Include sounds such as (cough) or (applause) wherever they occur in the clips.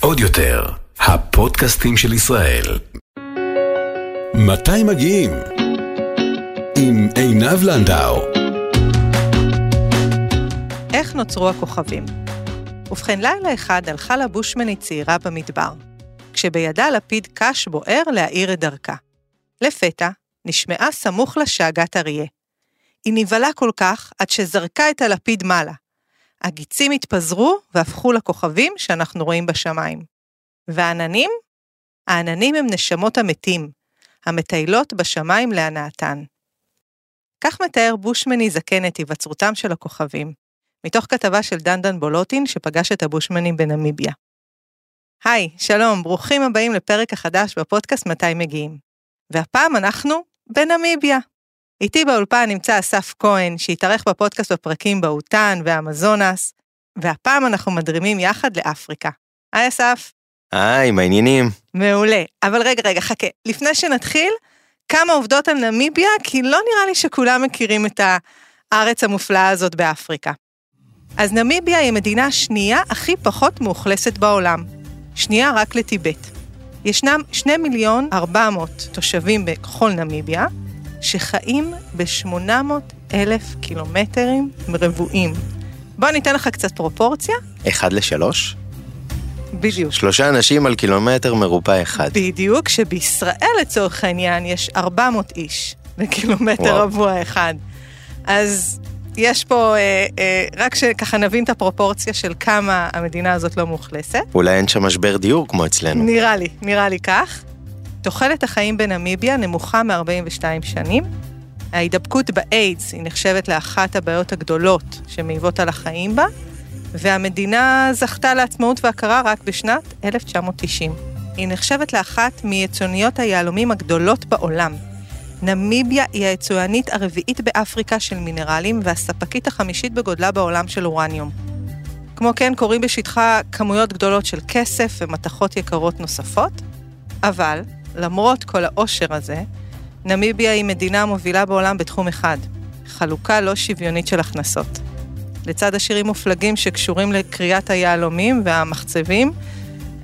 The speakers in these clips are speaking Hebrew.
עוד יותר, הפודקאסטים של ישראל. מתי מגיעים? עם עינב לנדאו. איך נוצרו הכוכבים? ובכן, לילה אחד הלכה לה בושמנית צעירה במדבר, כשבידה לפיד קש בוער להאיר את דרכה. לפתע, נשמעה סמוך לה שאגת אריה. היא נבהלה כל כך עד שזרקה את הלפיד מעלה. הגיצים התפזרו והפכו לכוכבים שאנחנו רואים בשמיים. והעננים? העננים הם נשמות המתים, המטיילות בשמיים להנאתן. כך מתאר בושמני זקן את היווצרותם של הכוכבים, מתוך כתבה של דנדן בולוטין שפגש את הבושמנים בנמיביה. היי, שלום, ברוכים הבאים לפרק החדש בפודקאסט מתי מגיעים. והפעם אנחנו בנמיביה. איתי באולפן נמצא אסף כהן, שהתארך בפודקאסט בפרקים באותן ואמזונס, והפעם אנחנו מדרימים יחד לאפריקה. היי אסף. היי, מה העניינים? מעולה. אבל רגע, רגע, חכה. לפני שנתחיל, כמה עובדות על נמיביה, כי לא נראה לי שכולם מכירים את הארץ המופלאה הזאת באפריקה. אז נמיביה היא המדינה השנייה הכי פחות מאוכלסת בעולם. שנייה רק לטיבט. ישנם 2 מיליון 400 תושבים בכל נמיביה, שחיים ב-800 אלף קילומטרים רבועים. בוא ניתן לך קצת פרופורציה. אחד לשלוש? בדיוק. שלושה אנשים על קילומטר מרובע אחד. בדיוק, שבישראל לצורך העניין יש 400 איש לקילומטר וואו. רבוע אחד. אז יש פה, אה, אה, רק שככה נבין את הפרופורציה של כמה המדינה הזאת לא מאוכלסת. אולי אין שם משבר דיור כמו אצלנו. נראה לי, נראה לי כך. תוחלת החיים בנמיביה נמוכה מ-42 שנים. ההידבקות באיידס היא נחשבת לאחת הבעיות הגדולות שמעיבות על החיים בה, והמדינה זכתה לעצמאות והכרה רק בשנת 1990. היא נחשבת לאחת מיצוניות היהלומים הגדולות בעולם. נמיביה היא היצואנית הרביעית באפריקה של מינרלים והספקית החמישית בגודלה בעולם של אורניום. כמו כן, קורים בשטחה כמויות גדולות של כסף ומתכות יקרות נוספות, אבל למרות כל העושר הזה, נמיביה היא מדינה מובילה בעולם בתחום אחד, חלוקה לא שוויונית של הכנסות. לצד עשירים מופלגים שקשורים לקריאת היהלומים והמחצבים,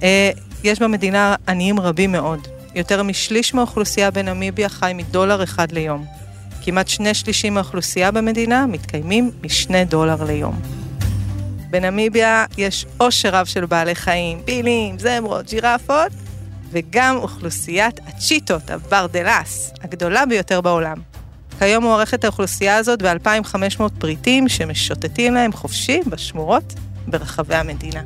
אה, יש במדינה עניים רבים מאוד. יותר משליש מהאוכלוסייה בנמיביה חי מדולר אחד ליום. כמעט שני שלישים מהאוכלוסייה במדינה מתקיימים משני דולר ליום. בנמיביה יש עושר רב של בעלי חיים, פילים, זמרות, ג'ירפות, וגם אוכלוסיית הצ'יטות, הברדלס, הגדולה ביותר בעולם. כיום מוערכת האוכלוסייה הזאת ב-2,500 פריטים שמשוטטים להם חופשי בשמורות ברחבי המדינה.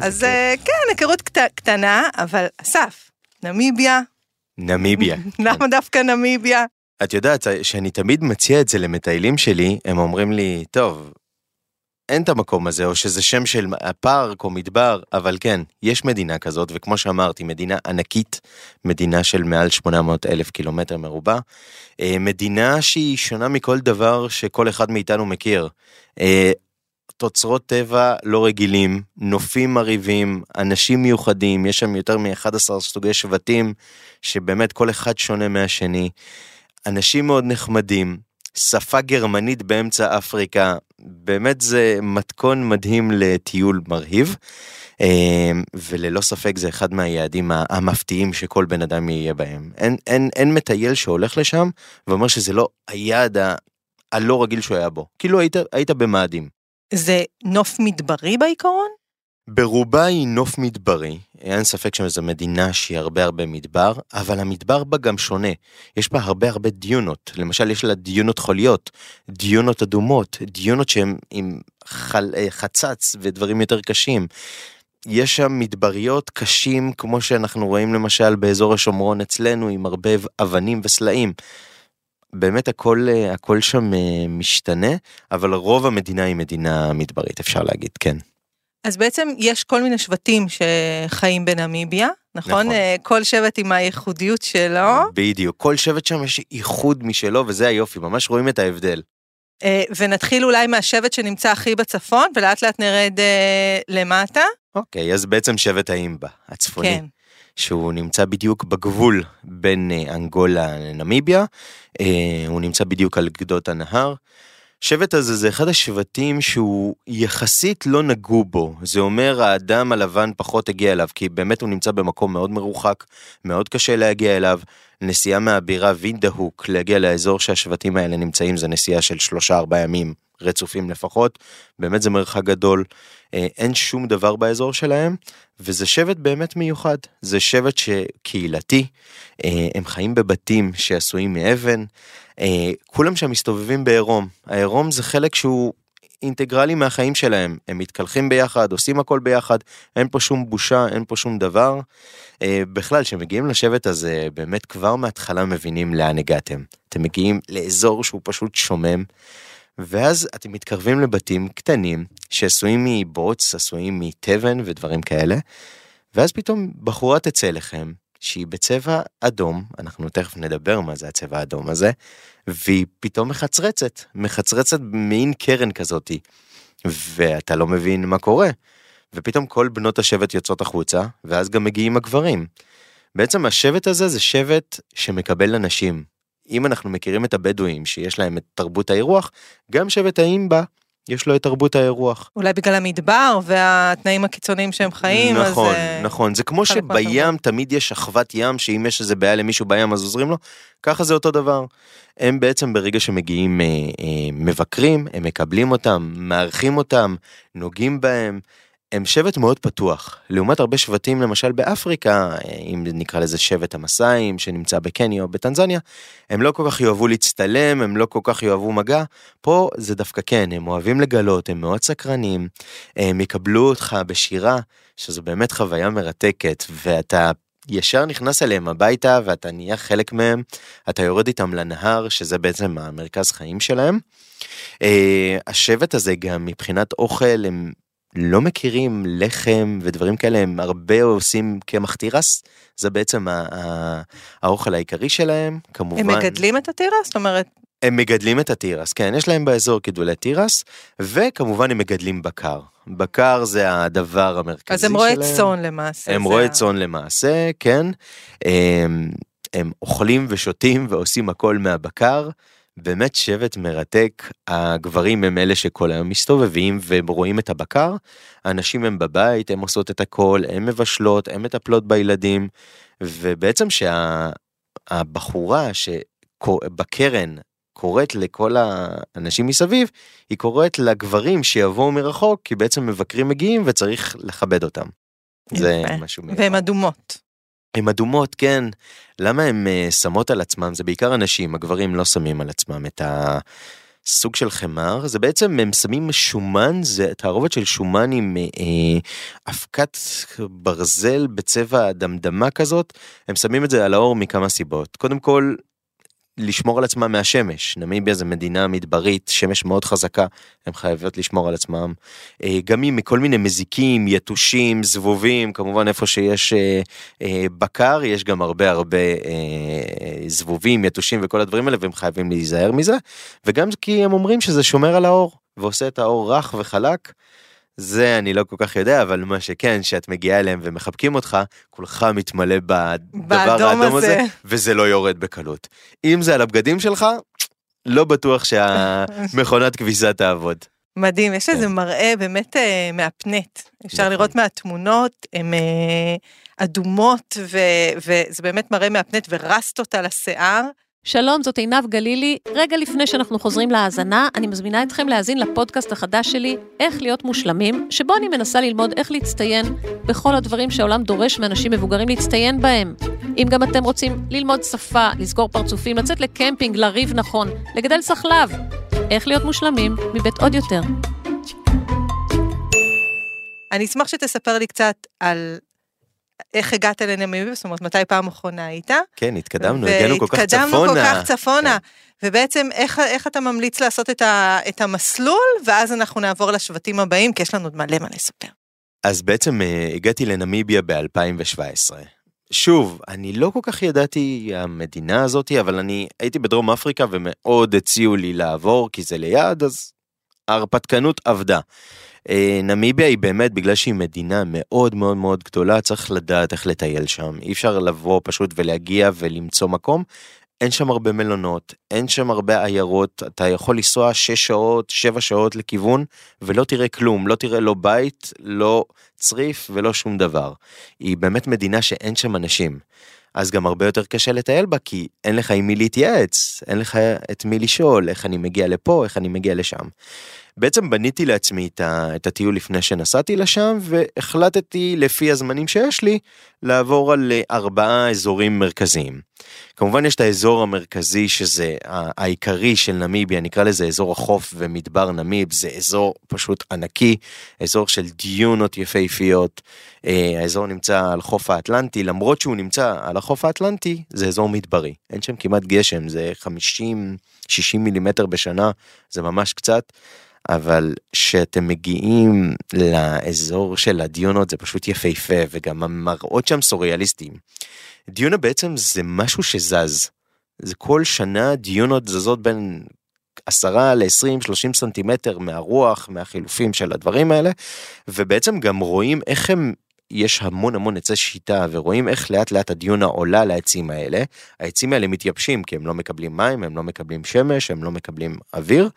אז אה, כן, היכרות קט... קטנה, אבל אסף, נמיביה, נמיביה. (laughs) למה דווקא נמיביה? את יודעת שאני תמיד מציע את זה למטיילים שלי, הם אומרים לי, טוב, אין את המקום הזה, או שזה שם של פארק או מדבר, אבל כן, יש מדינה כזאת, וכמו שאמרתי, מדינה ענקית, מדינה של מעל 800 אלף קילומטר מרובע, אה, מדינה שהיא שונה מכל דבר שכל אחד מאיתנו מכיר. אה, תוצרות טבע לא רגילים, נופים מרהיבים, אנשים מיוחדים, יש שם יותר מ-11 סוגי שבטים, שבאמת כל אחד שונה מהשני. אנשים מאוד נחמדים, שפה גרמנית באמצע אפריקה, באמת זה מתכון מדהים לטיול מרהיב, אה, וללא ספק זה אחד מהיעדים המפתיעים שכל בן אדם יהיה בהם. אין, אין, אין מטייל שהולך לשם ואומר שזה לא היעד הלא רגיל שהוא היה בו. כאילו היית, היית במאדים. זה נוף מדברי בעיקרון? ברובה היא נוף מדברי, אין ספק שזו מדינה שהיא הרבה הרבה מדבר, אבל המדבר בה גם שונה. יש בה הרבה הרבה דיונות, למשל יש לה דיונות חוליות, דיונות אדומות, דיונות שהן עם חל, אה, חצץ ודברים יותר קשים. יש שם מדבריות קשים כמו שאנחנו רואים למשל באזור השומרון אצלנו עם הרבה אבנים וסלעים. באמת הכל, אה, הכל שם אה, משתנה, אבל רוב המדינה היא מדינה מדברית אפשר להגיד, כן. אז בעצם יש כל מיני שבטים שחיים בנמיביה, נכון? נכון. אה, כל שבט עם הייחודיות שלו, בדיוק, כל שבט שם יש ייחוד משלו וזה היופי, ממש רואים את ההבדל. אה, ונתחיל אולי מהשבט שנמצא הכי בצפון, ולאט לאט נרד אה, למטה. אוקיי, אז בעצם שבט האימבה הצפוני, כן. שהוא נמצא בדיוק בגבול בין אנגולה לנמיביה, אה, הוא נמצא בדיוק על גדות הנהר, השבט הזה זה אחד השבטים שהוא יחסית לא נגעו בו. זה אומר האדם הלבן פחות הגיע אליו, כי באמת הוא נמצא במקום מאוד מרוחק, מאוד קשה להגיע אליו. נסיעה מהבירה וינדהוק להגיע לאזור שהשבטים האלה נמצאים זה נסיעה של שלושה ארבעה ימים רצופים לפחות. באמת זה מרחק גדול. אה, אין שום דבר באזור שלהם, וזה שבט באמת מיוחד. זה שבט שקהילתי, אה, הם חיים בבתים שעשויים מאבן. אה, כולם שם מסתובבים בעירום. העירום זה חלק שהוא אינטגרלי מהחיים שלהם. הם מתקלחים ביחד, עושים הכל ביחד, אין פה שום בושה, אין פה שום דבר. בכלל, כשמגיעים לשבט הזה, באמת כבר מההתחלה מבינים לאן הגעתם. אתם מגיעים לאזור שהוא פשוט שומם. ואז אתם מתקרבים לבתים קטנים שעשויים מבוץ, עשויים מתבן ודברים כאלה, ואז פתאום בחורה תצא לכם שהיא בצבע אדום, אנחנו תכף נדבר מה זה הצבע האדום הזה, והיא פתאום מחצרצת, מחצרצת במין קרן כזאתי, ואתה לא מבין מה קורה. ופתאום כל בנות השבט יוצאות החוצה, ואז גם מגיעים הגברים. בעצם השבט הזה זה שבט שמקבל אנשים. אם אנחנו מכירים את הבדואים שיש להם את תרבות האירוח, גם שבט האימבה יש לו את תרבות האירוח. אולי בגלל המדבר והתנאים הקיצוניים שהם חיים, נכון, אז... אה, נכון, זה כמו שבים. תמיד יש שכבת ים, שאם יש איזה בעיה למישהו בים אז עוזרים לו, ככה זה אותו דבר. הם בעצם ברגע שמגיעים אה, אה, מבקרים, הם מקבלים אותם, מארחים אותם, נוגעים בהם. הם שבט מאוד פתוח, לעומת הרבה שבטים למשל באפריקה, אה, אם נקרא לזה שבט המסאים שנמצא בקניה או בטנזניה, הם לא כל כך יאהבו להצטלם, הם לא כל כך יאהבו מגע, פה זה דווקא כן, הם אוהבים לגלות, הם מאוד סקרנים, הם יקבלו אותך בשירה, שזו באמת חוויה מרתקת, ואתה ישר נכנס אליהם הביתה ואתה נהיה חלק מהם, אתה יורד איתם לנהר, שזה בעצם המרכז חיים שלהם. אה, השבט הזה גם מבחינת אוכל, הם לא מכירים לחם ודברים כאלה, הם הרבה עושים קמח תירס, זה בעצם האוכל העיקרי שלהם, כמובן. הם מגדלים את התירס? זאת אומרת, הם מגדלים את התירס, כן, יש להם באזור גידולי תירס, וכמובן הם מגדלים בקר. בקר זה הדבר המרכזי אז הם שלהם. רועי צאן למעשה. הם רועי ה- צאן למעשה, כן. הם, הם אוכלים ושותים ועושים הכל מהבקר. באמת שבט מרתק, הגברים הם אלה שכל היום מסתובבים והם רואים את הבקר, הנשים הם בבית, הן עושות את הכל, הן מבשלות, הן מטפלות בילדים, ובעצם שהבחורה שבקרן קוראת לכל האנשים מסביב, היא קוראת לגברים שיבואו מרחוק, כי בעצם מבקרים מגיעים וצריך לכבד אותם. זה יפה. משהו מיוחד. והן אדומות. הן אדומות, כן. למה הן אה, שמות על עצמם? זה בעיקר הנשים, הגברים לא שמים על עצמם את הסוג של חמר. זה בעצם, הם שמים שומן, זה תערובת של שומן עם אה, אה, אבקת ברזל בצבע דמדמה כזאת. הם שמים את זה על האור מכמה סיבות. קודם כל, לשמור על עצמם מהשמש. נמיביה זה מדינה מדברית, שמש מאוד חזקה, הם חייבות לשמור על עצמם. אה, גם עם כל מיני מזיקים, יתושים, זבובים, כמובן איפה שיש אה, אה, בקר, יש גם הרבה הרבה זבובים, יתושים וכל הדברים האלה, והם חייבים להיזהר מזה. וגם כי הם אומרים שזה שומר על האור, ועושה את האור רך וחלק. זה אני לא כל כך יודע, אבל מה שכן, שאת מגיעה אליהם ומחבקים אותך, כולך מתמלא בדבר האדום הזה, הזה. וזה לא יורד בקלות. אם זה על הבגדים שלך, לא בטוח שהמכונת (laughs) כביסה תעבוד. מדהים, יש איזה כן. מראה באמת אה, מהפנט. אפשר נכון. לראות מהתמונות, הן אה, אדומות, ו- וזה באמת מראה מהפנט ורסטות על השיער. שלום, זאת עינב גלילי. רגע לפני שאנחנו חוזרים להאזנה, אני מזמינה אתכם להאזין לפודקאסט החדש שלי, איך להיות מושלמים, שבו אני מנסה ללמוד איך להצטיין בכל הדברים שהעולם דורש מאנשים מבוגרים להצטיין בהם. אם גם אתם רוצים ללמוד שפה, לסגור פרצופים, לצאת לקמפינג, לריב נכון, לגדל סחלב, איך להיות מושלמים מבית עוד יותר. אני אשמח שתספר לי קצת על איך הגעת לנמיביה, זאת אומרת, מתי פעם אחרונה היית? כן, התקדמנו, הגענו כל כך צפונה. והתקדמנו כל כך צפונה. כן. ובעצם, איך, איך אתה ממליץ לעשות את, ה, את המסלול, ואז אנחנו נעבור לשבטים הבאים, כי יש לנו עוד מלא מה לספר. אז בעצם אה, הגעתי לנמיביה ב-2017. שוב, אני לא כל כך ידעתי המדינה הזאתי, אבל אני הייתי בדרום אפריקה ומאוד הציעו לי לעבור, כי זה ליד, אז ההרפתקנות עבדה. אה, נמיביה היא באמת, בגלל שהיא מדינה מאוד מאוד מאוד גדולה, צריך לדעת איך לטייל שם. אי אפשר לבוא פשוט ולהגיע ולמצוא מקום. אין שם הרבה מלונות, אין שם הרבה עיירות, אתה יכול לנסוע 6 שעות, 7 שעות לכיוון, ולא תראה כלום, לא תראה לא בית, לא צריף ולא שום דבר. היא באמת מדינה שאין שם אנשים. אז גם הרבה יותר קשה לטייל בה, כי אין לך עם מי להתייעץ, אין לך את מי לשאול, איך אני מגיע לפה, איך אני מגיע לשם. בעצם בניתי לעצמי את, הטיול לפני שנסעתי לשם, והחלטתי לפי הזמנים שיש לי, לעבור על ארבעה אזורים מרכזיים. כמובן יש את האזור המרכזי שזה העיקרי של נמיביה, נקרא לזה אזור החוף ומדבר נמיב, זה אזור פשוט ענקי, אזור של דיונות יפהפיות. אה, האזור נמצא על חוף האטלנטי, למרות שהוא נמצא על החוף האטלנטי, זה אזור מדברי. אין שם כמעט גשם, זה 50-60 מילימטר בשנה, זה ממש קצת. אבל כשאתם מגיעים לאזור של הדיונות זה פשוט יפהפה וגם המראות שם סוריאליסטיים. דיונה בעצם זה משהו שזז. זה כל שנה דיונות זזות בין 10 ל-20-30 סנטימטר מהרוח, מהחילופים של הדברים האלה, ובעצם גם רואים איך הם יש המון המון עצי שיטה ורואים איך לאט לאט הדיונה עולה לעצים האלה. העצים האלה מתייבשים כי הם לא מקבלים מים, הם לא מקבלים שמש, הם לא מקבלים אוויר,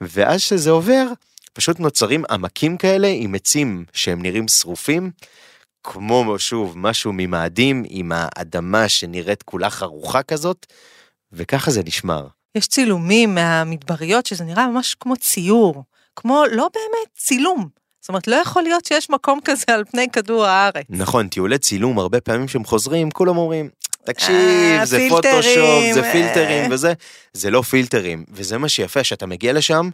ואז שזה עובר, פשוט נוצרים עמקים כאלה עם עצים שהם נראים שרופים, כמו שוב משהו ממאדים עם האדמה שנראית כולה חרוכה כזאת, וככה זה נשמר. יש צילומים מהמדבריות שזה נראה ממש כמו ציור, כמו לא באמת צילום. זאת אומרת, לא יכול להיות שיש מקום כזה על פני כדור הארץ. נכון, טיולי צילום, הרבה פעמים שהם חוזרים, כולם אומרים, תקשיב, אה, זה פוטושופ, זה אה. פילטרים וזה, זה לא פילטרים, וזה מה שיפה, שאתה מגיע לשם,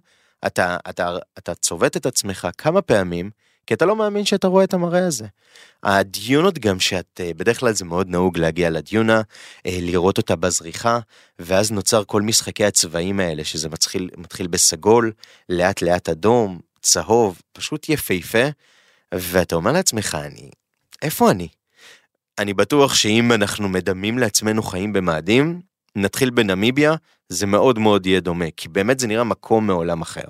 אתה, אתה, אתה צובט את עצמך כמה פעמים, כי אתה לא מאמין שאתה רואה את המראה הזה. הדיונות גם שאת, אה, בדרך כלל זה מאוד נהוג להגיע לדיונה, לראות אותה בזריחה, ואז נוצר כל משחקי הצבעים האלה, שזה מתחיל, מתחיל בסגול, לאט לאט אדום, צהוב, פשוט יפהפה, ואתה אומר לעצמך, אני, איפה אני? אני בטוח שאם אנחנו מדמים לעצמנו חיים במאדים, נתחיל בנמיביה, זה מאוד מאוד יהיה דומה, כי באמת זה נראה מקום מעולם אחר.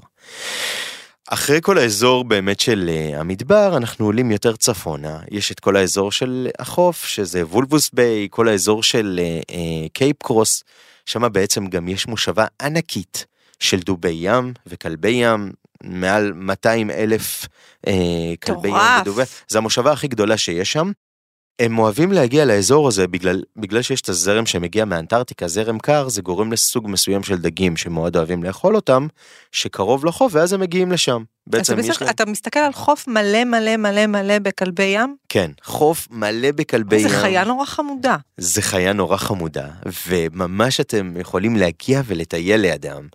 אחרי כל האזור באמת של uh, המדבר, אנחנו עולים יותר צפונה. יש את כל האזור של החוף, שזה וולבוס ביי, כל האזור של uh, uh, קייפ קרוס, שם בעצם גם יש מושבה ענקית של דובי ים וכלבי ים, מעל 200 אלף uh, כלבי ים ודובי, זה המושבה הכי גדולה שיש שם. הם אוהבים להגיע לאזור הזה בגלל, בגלל שיש את הזרם שמגיע מאנטארקטיקה, זרם קר, זה גורם לסוג מסוים של דגים שמאוד אוהבים לאכול אותם, שקרוב לחוף, ואז הם מגיעים לשם. בעצם יש להם... אתה מסתכל על חוף מלא מלא מלא מלא בכלבי ים? כן, חוף מלא בכלבי ים. זה חיה נורא חמודה. זה חיה נורא חמודה, וממש אתם יכולים להגיע ולטייל לידם.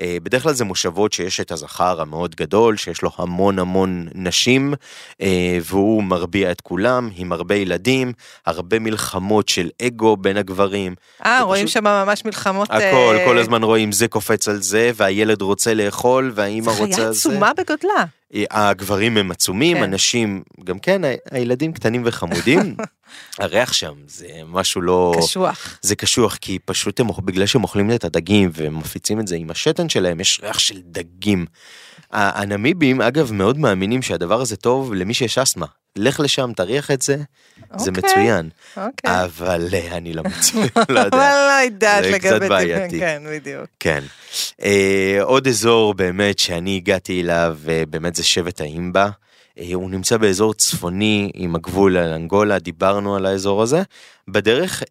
אה, בדרך כלל זה מושבות שיש את הזכר המאוד גדול, שיש לו המון המון נשים, אה, והוא מרביע את כולם, עם הרבה ילדים, הרבה מלחמות של אגו בין הגברים. אה, רואים שם ממש מלחמות... הכל, כל הזמן רואים זה קופץ על זה, והילד רוצה לאכול, והאימא רוצה... זה חיה עצומה בגודלה. הגברים הם עצומים, כן. הנשים, גם כן, הילדים קטנים וחמודים. (laughs) הריח שם זה משהו לא... קשוח. זה קשוח, כי פשוט הם, בגלל שהם אוכלים את הדגים ומפיצים את זה עם השתן שלהם, יש ריח של דגים. הנמיבים, אגב, מאוד מאמינים שהדבר הזה טוב למי שיש אסתמה. לך לשם, תריח את זה, זה אוקיי, מצוין. אוקיי. אבל אה, אני לא מצוין, (laughs) לא יודע. אבל לא יודעת זה לגבי... קצת בעייתי. כן, בדיוק. כן. אה, עוד אזור באמת שאני הגעתי אליו, אה, באמת זה שבט האימבה. הוא נמצא באזור צפוני עם הגבול על אנגולה, דיברנו על האזור הזה. בדרך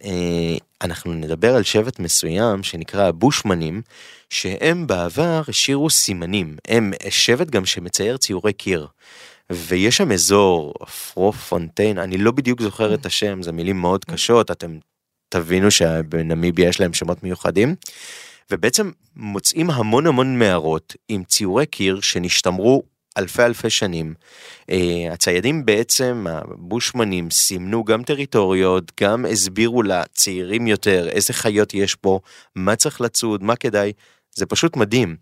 אנחנו נדבר על שבט מסוים שנקרא הבושמנים, שהם בעבר השאירו סימנים. הם שבט גם שמצייר ציורי קיר. ויש שם אזור, פרו פונטיין, אני לא בדיוק זוכר את השם, זה מילים מאוד קשות, אתם תבינו שבנמיביה יש להם שמות מיוחדים. ובעצם מוצאים המון המון מערות עם ציורי קיר שנשתמרו אלפי אלפי שנים. Uh, הציידים בעצם, הבושמנים, סימנו גם טריטוריות, גם הסבירו לצעירים יותר איזה חיות יש פה, מה צריך לצוד, מה כדאי, זה פשוט מדהים.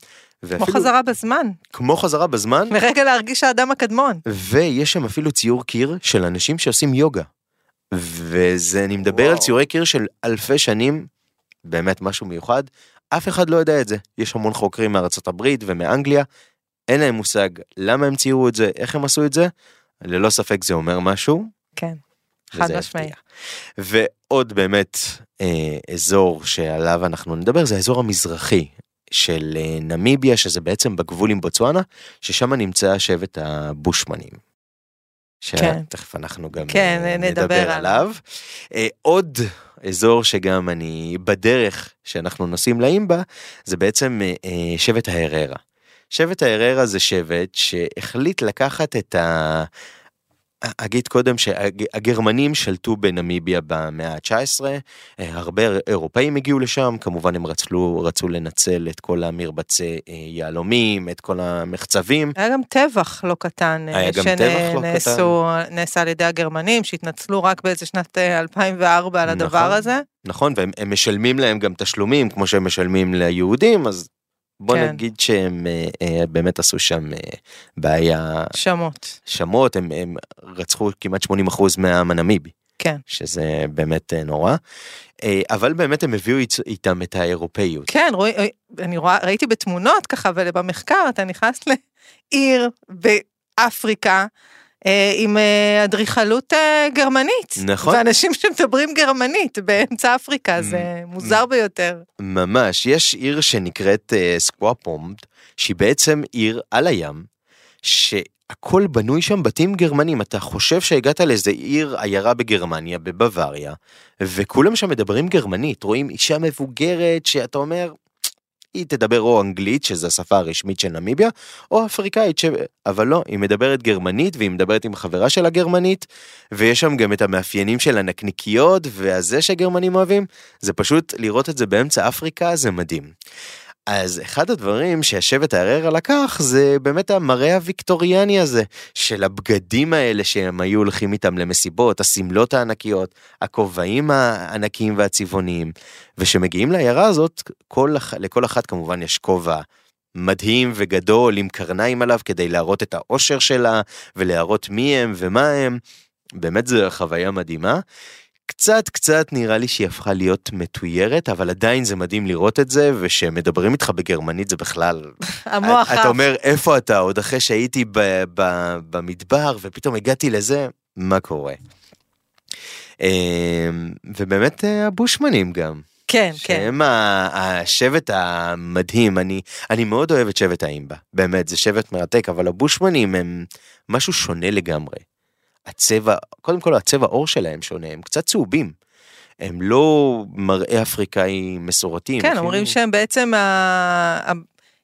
ואפילו, כמו חזרה בזמן. כמו חזרה בזמן. מרגע להרגיש האדם הקדמון. ויש שם אפילו ציור קיר של אנשים שעושים יוגה. וזה, אני מדבר וואו. על ציורי קיר של אלפי שנים, באמת משהו מיוחד. אף אחד לא יודע את זה. יש המון חוקרים מארצות הברית ומאנגליה, אין להם מושג למה הם ציירו את זה, איך הם עשו את זה, ללא ספק זה אומר משהו. כן. חד משמעי. ועוד באמת אה, אזור שעליו אנחנו נדבר זה האזור המזרחי של אה, נמיביה שזה בעצם בגבול עם בוצואנה ששם נמצא שבט הבושמנים. כן. שתכף אנחנו גם כן, אה, נדבר נדבר עליו. עליו. אה, עוד אזור שגם אני בדרך שאנחנו נוסעים לאימבה זה בעצם שבט ההררה. שבט ההררה זה שבט שהחליט לקחת את ה... אגיד קודם שהגרמנים שלטו בנמיביה במאה ה-19, הרבה אירופאים הגיעו לשם, כמובן הם רצו, רצו לנצל את כל המרבצי אה, יהלומים, את כל המחצבים. היה גם טבח לא קטן, אה, היה גם טבח לא נעשה על ידי הגרמנים, שהתנצלו רק באיזה שנת אה, 2004 על הדבר נכון. הזה. נכון, והם הם משלמים להם גם תשלומים כמו שהם משלמים ליהודים, אז בוא כן. נגיד שהם אה, אה, באמת עשו שם אה, בעיה שמות. שמות, הם, הם רצחו כמעט 80% מהעם הנמיבי. כן. שזה באמת אה, נורא. אה, אבל באמת הם הביאו אית- איתם את האירופאיות. כן, רואי, אני רואה, ראיתי בתמונות ככה, ובמחקר אתה נכנס לעיר באפריקה. אה, עם אה, אדריכלות אה, גרמנית. נכון. ואנשים (laughs) שמדברים גרמנית באמצע אפריקה, זה מוזר ביותר. ממש, יש עיר שנקראת סקוואפומד, שהיא בעצם עיר על הים, שהכל בנוי שם בתים גרמנים. אתה חושב שהגעת לאיזה עיר עיירה בגרמניה, בבוואריה, וכולם שם מדברים גרמנית. רואים אישה מבוגרת שאתה אומר, היא תדבר או אנגלית, שזו השפה הרשמית של נמיביה, או אפריקאית, ש... אבל לא, היא מדברת גרמנית, והיא מדברת עם חברה שלה גרמנית, ויש שם גם את המאפיינים של הנקניקיות, והזה שהגרמנים אוהבים, זה פשוט לראות את זה באמצע אפריקה, זה מדהים. אז אחד הדברים שהשבט ההררה לקח זה באמת המראה הוויקטוריאני הזה של הבגדים האלה שהם היו הולכים איתם למסיבות, השמלות הענקיות, הכובעים הענקיים והצבעוניים. ושמגיעים לעיירה הזאת, כל, לכל אחת כמובן יש כובע מדהים וגדול עם קרניים עליו כדי להראות את האושר שלה ולהראות מי הם ומה הם. באמת זו חוויה מדהימה. קצת קצת נראה לי שהיא הפכה להיות מתוירת אבל עדיין זה מדהים לראות את זה ושמדברים איתך בגרמנית זה בכלל (laughs) המוח אתה. אומר איפה אתה עוד אחרי שהייתי ב- ב- במדבר ופתאום הגעתי לזה מה קורה. אמ, ובאמת אה, הבושמנים גם. כן, כן. שהם השבט המדהים, אני, אני מאוד אוהב את שבט האימבה, באמת, זה שבט מרתק, אבל הבושמנים הם משהו שונה לגמרי. הצבע, קודם כל הצבע עור שלהם שונה, הם קצת צהובים. הם לא מראה אפריקאי מסורתי. כן, אומרים שהם בעצם,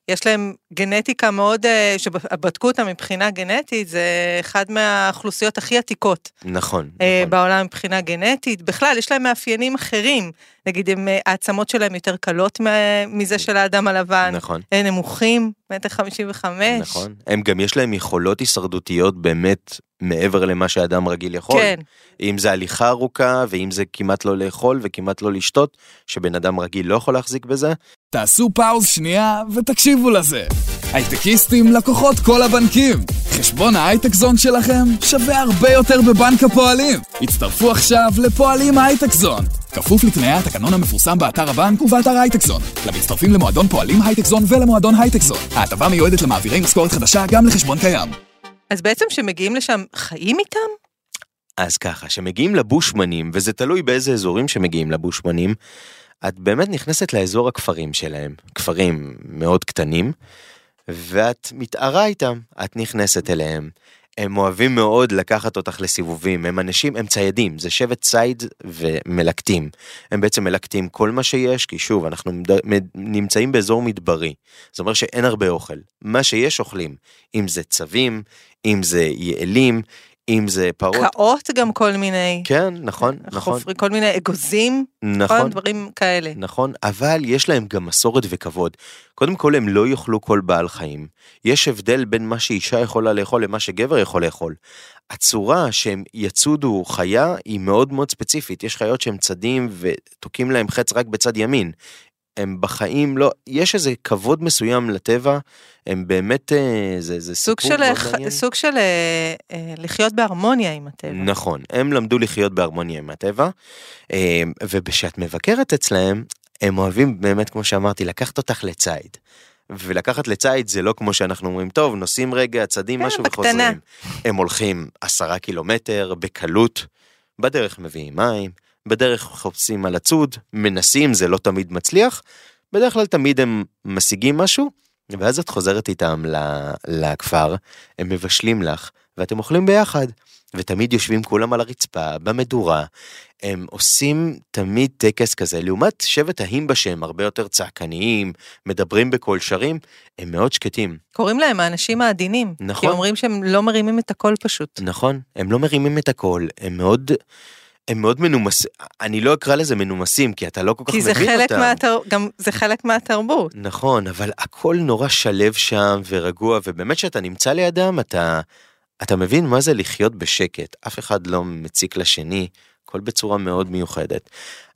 יש להם גנטיקה מאוד, אה, שבדקו אותה מבחינה גנטית, זה אחד מהאוכלוסיות הכי עתיקות נכון, אה, נכון. בעולם מבחינה גנטית. בכלל, יש להם מאפיינים אחרים. נגיד, הם, אה, העצמות שלהם יותר קלות מזה של האדם הלבן. נכון. הם נמוכים, מטר חמישים וחמש. נכון. הם גם יש להם יכולות הישרדותיות באמת מעבר למה שאדם רגיל יכול. כן, אם זה הליכה ארוכה, ואם זה כמעט לא לאכול וכמעט לא לשתות, שבן אדם רגיל לא יכול להחזיק בזה. תעשו פאוז שנייה ותקשיבו לזה. הייטקיסטים לקוחות כל הבנקים. חשבון ההייטק זון שלכם שווה הרבה יותר בבנק הפועלים. הצטרפו עכשיו לפועלים הייטק זון. כפוף לתנאי התקנון המפורסם באתר הבנק ובאתר הייטק זון. למצטרפים למועדון פועלים הייטק זון ולמועדון הייטק זון. ההטבה מיועדת למעבירי משכורת חדשה גם לחשבון קיים. אז בעצם כשמגיעים לשם, חיים איתם? אז ככה, שמגיעים לבושמנים, וזה תלוי באיזה אזורים שמגיעים לבושמנים, את באמת נכנסת לאזור הכפרים שלהם, כפרים מאוד קטנים, ואת מתערה איתם, את נכנסת אליהם. הם אוהבים מאוד לקחת אותך לסיבובים, הם אנשים, הם ציידים, זה שבט ציד ומלקטים. הם בעצם מלקטים כל מה שיש, כי שוב, אנחנו נמצאים באזור מדברי. זאת אומרת שאין הרבה אוכל. מה שיש אוכלים. אם זה צבים, אם זה יעלים, אם זה פרות. קאות גם כל מיני. כן, נכון, נכון, חופרים, כל מיני אגוזים, כל נכון, דברים כאלה. נכון, אבל יש להם גם מסורת וכבוד. קודם כל, הם לא יאכלו כל בעל חיים. יש הבדל בין מה שאישה יכולה לאכול למה שגבר יכול לאכול. הצורה שהם יצודו חיה היא מאוד מאוד ספציפית. יש חיות שהם צדים ותוקעים להם חץ רק בצד ימין. הם בחיים לא, יש איזה כבוד מסוים לטבע, הם באמת, אה, זה, זה סוג סיפור של, מאוד ח- מעניין. סוג של אה, אה, לחיות בהרמוניה עם הטבע. נכון, הם למדו לחיות בהרמוניה עם הטבע, וכשאת מבקרת אצלהם, הם אוהבים באמת, כמו שאמרתי, לקחת אותך לציד. ולקחת לציד זה לא כמו שאנחנו אומרים, טוב, נוסעים רגע, צדים כן, משהו בקטנה. וחוזרים. הם הולכים עשרה קילומטר בקלות, בדרך מביאים מים, בדרך חופשים על הצוד, מנסים, זה לא תמיד מצליח, בדרך כלל תמיד הם משיגים משהו, ואז את חוזרת איתם ל- לכפר, הם מבשלים לך, ואתם אוכלים ביחד. ותמיד יושבים כולם על הרצפה, במדורה, הם עושים תמיד טקס כזה, לעומת שבט ההימבה שהם הרבה יותר צעקניים, מדברים בקול שרים, הם מאוד שקטים. קוראים להם האנשים העדינים. נכון. כי אומרים שהם לא מרימים את הקול פשוט. נכון, הם לא מרימים את הקול, הם מאוד... הם מאוד מנומסים, אני לא אקרא לזה מנומסים, כי אתה לא כל כך כי מבין זה אותם. חלק מהתר... גם זה חלק מהתרבות. נכון, אבל הכל נורא שלב שם ורגוע, ובאמת כשאתה נמצא לידם, אתה, אתה מבין מה זה לחיות בשקט. אף אחד לא מציק לשני, הכל בצורה מאוד מיוחדת.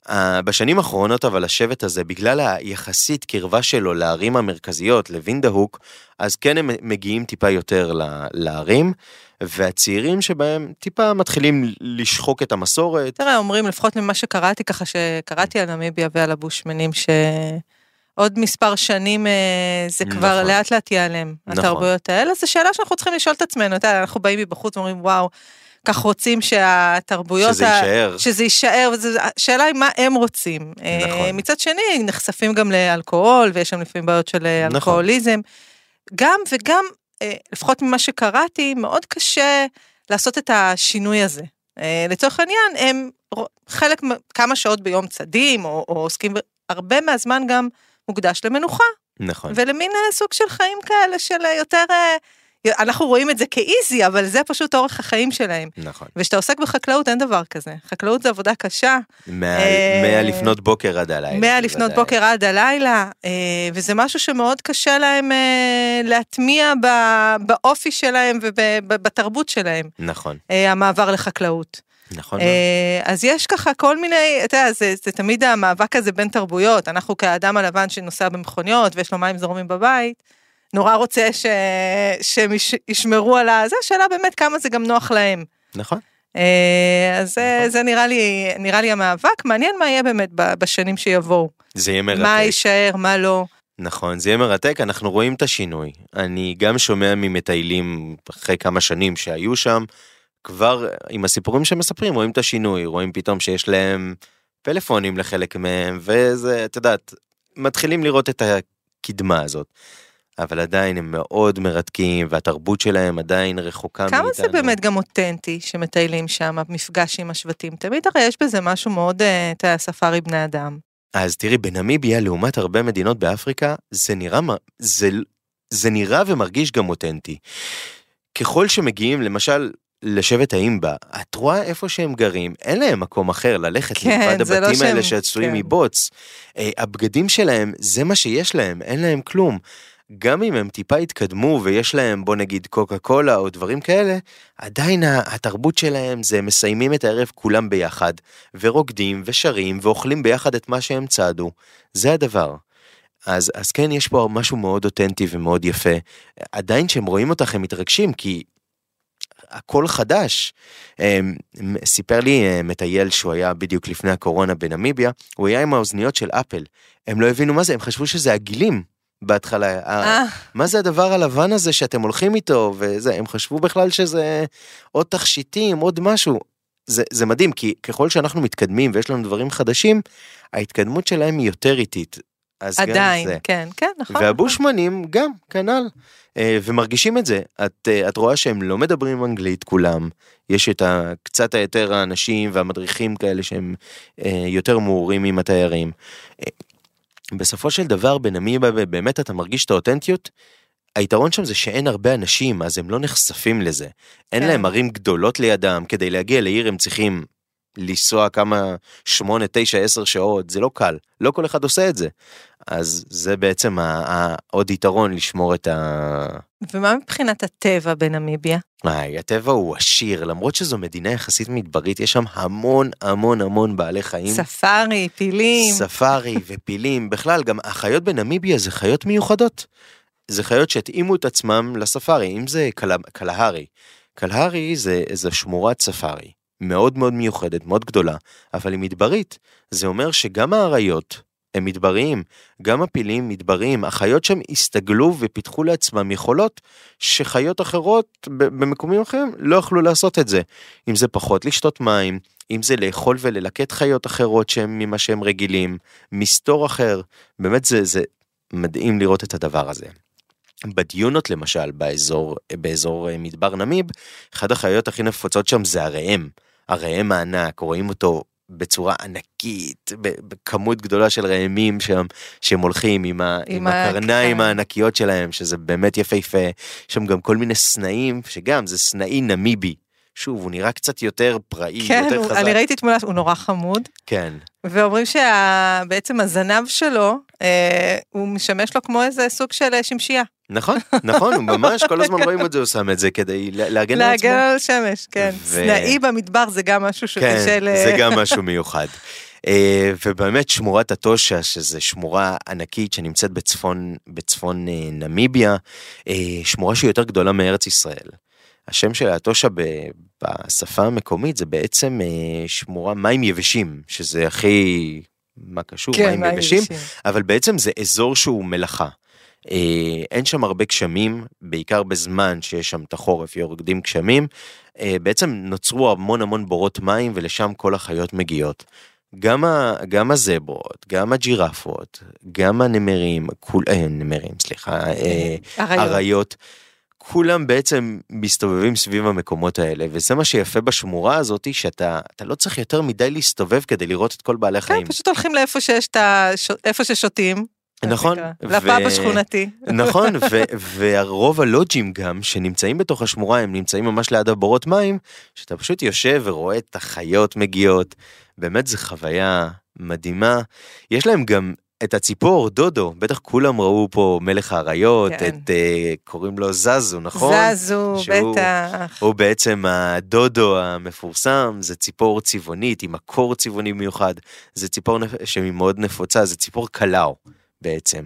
Uh, בשנים האחרונות אבל השבט הזה, בגלל היחסית קרבה שלו לערים המרכזיות, לווינדהוק, אז כן הם מגיעים טיפה יותר לערים, והצעירים שבהם טיפה מתחילים לשחוק את המסורת. תראה, אומרים, לפחות ממה שקראתי, ככה שקראתי על נמיביה ועל הבושמנים, שעוד מספר שנים אה, זה כבר נכון. לאט לאט ייעלם, נכון. התרבויות האלה. זו שאלה שאנחנו צריכים לשאול את עצמנו, אתה יודע, אנחנו באים מבחוץ ואומרים, וואו, כך רוצים שהתרבויות... שזה ה- יישאר. שזה יישאר, וזו- השאלה היא מה הם רוצים. אה, נכון. מצד שני, נחשפים גם לאלכוהול, ויש שם לפעמים בעיות של אה, נכון. אלכוהוליזם. גם וגם, לפחות ממה שקראתי, מאוד קשה לעשות את השינוי הזה. אה, לצורך העניין, הם חלק, כמה שעות ביום צדים, או, או עוסקים, הרבה מהזמן גם מוקדש למנוחה, נכון. ולמין אה, סוג של חיים כאלה של אה, יותר, אה, אנחנו רואים את זה כאיזי, אבל זה פשוט אורך החיים שלהם. נכון. וכשאתה עוסק בחקלאות אין דבר כזה. חקלאות זה עבודה קשה, אה, מאה לפנות בוקר עד הלילה. מאה לפנות. בוקר עד הלילה, אה, וזה משהו שמאוד קשה להם אה, להטמיע באופי שלהם ובתרבות שלהם, נכון, המעבר לחקלאות. נכון. אז יש ככה כל מיני, אתה יודע, זה, זה תמיד המאבק הזה בין תרבויות. אנחנו כאדם הלבן שנוסע במכוניות ויש לו מים זורמים בבית, נורא רוצה ש... שהם יש- ישמרו על ה... זה השאלה באמת כמה זה גם נוח להם. נכון. אה, אז זה, נכון. זה נראה לי, נראה לי המאבק, מעניין מה יהיה באמת בשנים שיבואו. זה יהיה מרתק. מה יישאר, מה לא. נכון, זה יהיה מרתק, אנחנו רואים את השינוי. אני גם שומע ממטיילים אחרי כמה שנים שהיו שם, כבר עם הסיפורים שהם מספרים, רואים את השינוי, רואים פתאום שיש להם פלאפונים לחלק מהם, וזה, את יודעת, מתחילים לראות את הקדמה הזאת. אבל עדיין הם מאוד מרתקים, והתרבות שלהם עדיין רחוקה מאיתנו. כמה זה באמת גם אותנטי שמטיילים שם, המפגש עם השבטים? תמיד הרי יש בזה משהו מאוד, אה, אתה יודע, ספארי בני אדם. אז תראי, בנמיביה, לעומת הרבה מדינות באפריקה, זה נראה, זה, זה נראה ומרגיש גם אותנטי. ככל שמגיעים, למשל, לשבט האימבה, את רואה איפה שהם גרים, אין להם מקום אחר ללכת כן, מלבד זה לא הבתים האלה שהם- שעשויים כן. מבוץ. אה, הבגדים שלהם, זה מה שיש להם, אין להם כלום. גם אם הם טיפה התקדמו ויש להם, בוא נגיד, קוקה קולה או דברים כאלה, עדיין התרבות שלהם זה מסיימים את הערב כולם ביחד, ורוקדים ושרים ואוכלים ביחד את מה שהם צעדו. זה הדבר. אז, אז כן, יש פה משהו מאוד אותנטי ומאוד יפה. עדיין כשהם רואים אותך הם מתרגשים, כי הכל חדש. אמ, סיפר לי אה, מטייל שהוא היה בדיוק לפני הקורונה בנמיביה, הוא היה עם האוזניות של אפל. הם לא הבינו מה זה, הם חשבו שזה הגילים בהתחלה. אה, מה זה הדבר הלבן הזה שאתם הולכים איתו, וזה, הם חשבו בכלל שזה עוד תכשיטים, עוד משהו. זה, זה מדהים, כי ככל שאנחנו מתקדמים ויש לנו דברים חדשים, ההתקדמות שלהם היא יותר איטית. אז גם עדיין, זה. כן, כן, נכון. והבושמנים גם, כנ"ל. אה, ומרגישים את זה. את, אה, את רואה שהם לא מדברים אנגלית כולם, יש את ה, קצת היותר האנשים והמדריכים כאלה שהם אה, יותר מעורים עם התיירים. בסופו של דבר בנמיבה באמת אתה מרגיש את האותנטיות. היתרון שם זה שאין הרבה אנשים אז הם לא נחשפים לזה. אין כן. להם ערים גדולות לידם כדי להגיע לעיר הם צריכים לנסוע כמה שמונה תשע עשר שעות זה לא קל לא כל אחד עושה את זה. אז זה בעצם ה- ה- עוד יתרון לשמור את ה... ומה מבחינת הטבע בנמיביה? איי, הטבע הוא עשיר למרות שזו מדינה יחסית מדברית יש שם המון המון המון בעלי חיים. ספארי, פילים. ספארי (laughs) ופילים, בכלל גם החיות בנמיביה זה חיות מיוחדות. זה חיות שהתאימו את עצמם לספארי, אם זה קלה- קלהרי. קלהרי זה איזה שמורת ספארי, מאוד מאוד מיוחדת, מאוד גדולה, אבל היא מדברית. זה אומר שגם האריות הם מדבריים, גם הפילים מדבריים, החיות שם הסתגלו ופיתחו לעצמם יכולות שחיות אחרות במקומים אחרים לא יכלו לעשות את זה. אם זה פחות לשתות מים, אם זה לאכול וללקט חיות אחרות שהם ממה שהם רגילים, מסתור אחר, באמת זה, זה מדהים לראות את הדבר הזה. בדיונות למשל, באזור, באזור אה, מדבר נמיב, אחת החיות הכי נפוצות שם זה הראם. הראם הענק, רואים אותו בצורה ענקית, בכמות גדולה של ראמים שם, שהם הולכים עם, ה, עם, עם הקרניים הענקיות שלהם, שזה באמת יפהפה. יש שם גם כל מיני סנאים, שגם זה סנאי נמיבי. שוב, הוא נראה קצת יותר פראי, כן, יותר חזק. כן, אני ראיתי תמונה, הוא נורא חמוד. כן. ואומרים שבעצם הזנב שלו, אה, הוא משמש לו כמו איזה סוג של אה, שמשייה. נכון, נכון, הוא ממש, כל הזמן רואים את זה, הוא שם את זה כדי להגן על עצמו. להגן על השמש, כן. סנאי במדבר זה גם משהו שקשה כן, ל... זה גם משהו מיוחד. אה, ובאמת שמורת הטושה, שזו שמורה ענקית שנמצאת בצפון, בצפון אה, נמיביה, אה, שמורה שהיא יותר גדולה מארץ ישראל. השם של הטושה בשפה המקומית זה בעצם שמורה מים יבשים, שזה הכי, מה קשור, כן, מים מים יבשים, יבשים. אבל בעצם זה אזור שהוא מלאכה. אה, אין שם הרבה גשמים, בעיקר בזמן שיש שם את החורף, יורדים גשמים. אה, בעצם נוצרו המון המון בורות מים ולשם כל החיות מגיעות. גם, ה, גם הזברות, גם הג'ירפות, גם הנמרים, כול, אה, נמרים, סליחה, אה, אריות. אריות, כולם בעצם מסתובבים סביב המקומות האלה, וזה מה שיפה בשמורה הזאת, שאתה אתה לא צריך יותר מדי להסתובב כדי לראות את כל בעלי החיים. כן, פשוט הולכים לאיפה שיש את ה... איפה ששותים. נכון. לפאב השכונתי. (laughs) נכון, והרוב הלוג'ים גם שנמצאים בתוך השמורה הם נמצאים ממש ליד הבורות מים, שאתה פשוט יושב ורואה את החיות מגיעות, באמת זו חוויה מדהימה. יש להם גם את הציפור, דודו, בטח כולם ראו פה מלך האריות, כן. את, uh, קוראים לו זזו, נכון? זזו, שהוא- בטח. הוא בעצם הדודו המפורסם, זה ציפור צבעונית עם מקור צבעוני מיוחד, זה ציפור שהיא מאוד נפוצה, זה ציפור קלאו בעצם.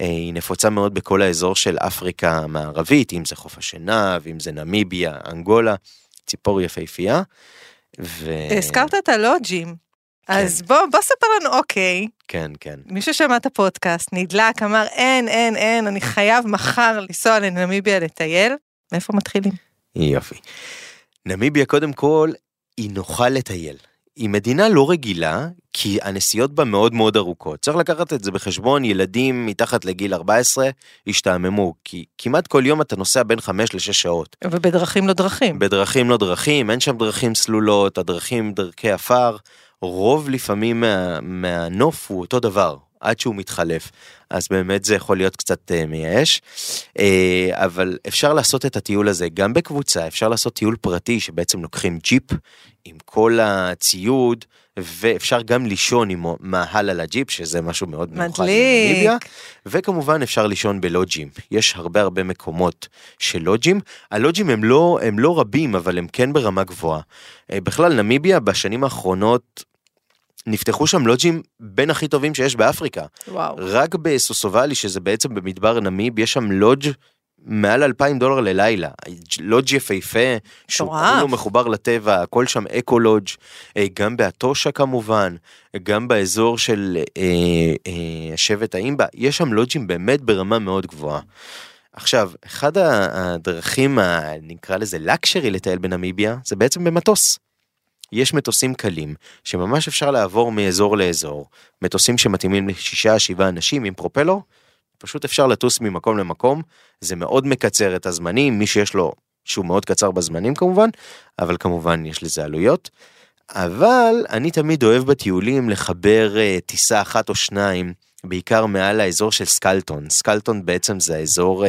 אה, היא נפוצה מאוד בכל האזור של אפריקה המערבית, אם זה חוף השנהב, אם זה נמיביה, אנגולה, ציפור יפהפייה. ו... הזכרת את הלוג'ים. אז בוא, בוא ספר לנו, אוקיי, כן, כן. מי ששמע את הפודקאסט, נדלק, אמר, אין, אין, אין, אני חייב מחר לנסוע לנמיביה לטייל. מאיפה מתחילים? יופי. נמיביה קודם כל היא נוחה לטייל. היא מדינה לא רגילה, כי הנסיעות בה מאוד מאוד ארוכות. צריך לקחת את זה בחשבון, ילדים מתחת לגיל 14 השתעממו, כי כמעט כל יום אתה נוסע בין 5 ל-6 שעות. ובדרכים לא דרכים. בדרכים לא דרכים, אין שם דרכים סלולות, הדרכים דרכי עפר, רוב לפעמים מה, מהנוף הוא אותו דבר, עד שהוא מתחלף. אז באמת זה יכול להיות קצת uh, מייאש. Uh, אבל אפשר לעשות את הטיול הזה גם בקבוצה, אפשר לעשות טיול פרטי שבעצם לוקחים ג'יפ עם כל הציוד, ואפשר גם לישון עם מאהל על הג'יפ, שזה משהו מאוד מיוחד מדליק. בנמיביה. וכמובן אפשר לישון בלוג'ים, יש הרבה הרבה מקומות של לוג'ים, הלוג'ים הם לא, הם לא רבים אבל הם כן ברמה גבוהה. אה, בכלל נמיביה בשנים האחרונות נפתחו שם לוג'ים בין הכי טובים שיש באפריקה. וואו. רק בסוסובלי שזה בעצם במדבר נמיב יש שם לוג' מעל 2,000 דולר ללילה, לוג' יפהפה, שהוא. כולו מחובר לטבע, הכל שם אקו לוג', אה, גם באטושה כמובן, גם באזור של אה, אה, שבט האימבה, יש שם לוג'ים באמת ברמה מאוד גבוהה. עכשיו, אחד הדרכים, ה- נקרא לזה לקשרי לטייל בנמיביה, זה בעצם במטוס. יש מטוסים קלים, שממש אפשר לעבור מאזור לאזור, מטוסים שמתאימים לשישה, שבעה אנשים עם פרופלור, פשוט אפשר לטוס ממקום למקום, זה מאוד מקצר את הזמנים, מי שיש לו, שהוא מאוד קצר בזמנים כמובן, אבל כמובן יש לזה עלויות. אבל אני תמיד אוהב בטיולים לחבר uh, טיסה אחת או שניים, בעיקר מעל האזור של סקלטון. סקלטון בעצם זה האזור uh,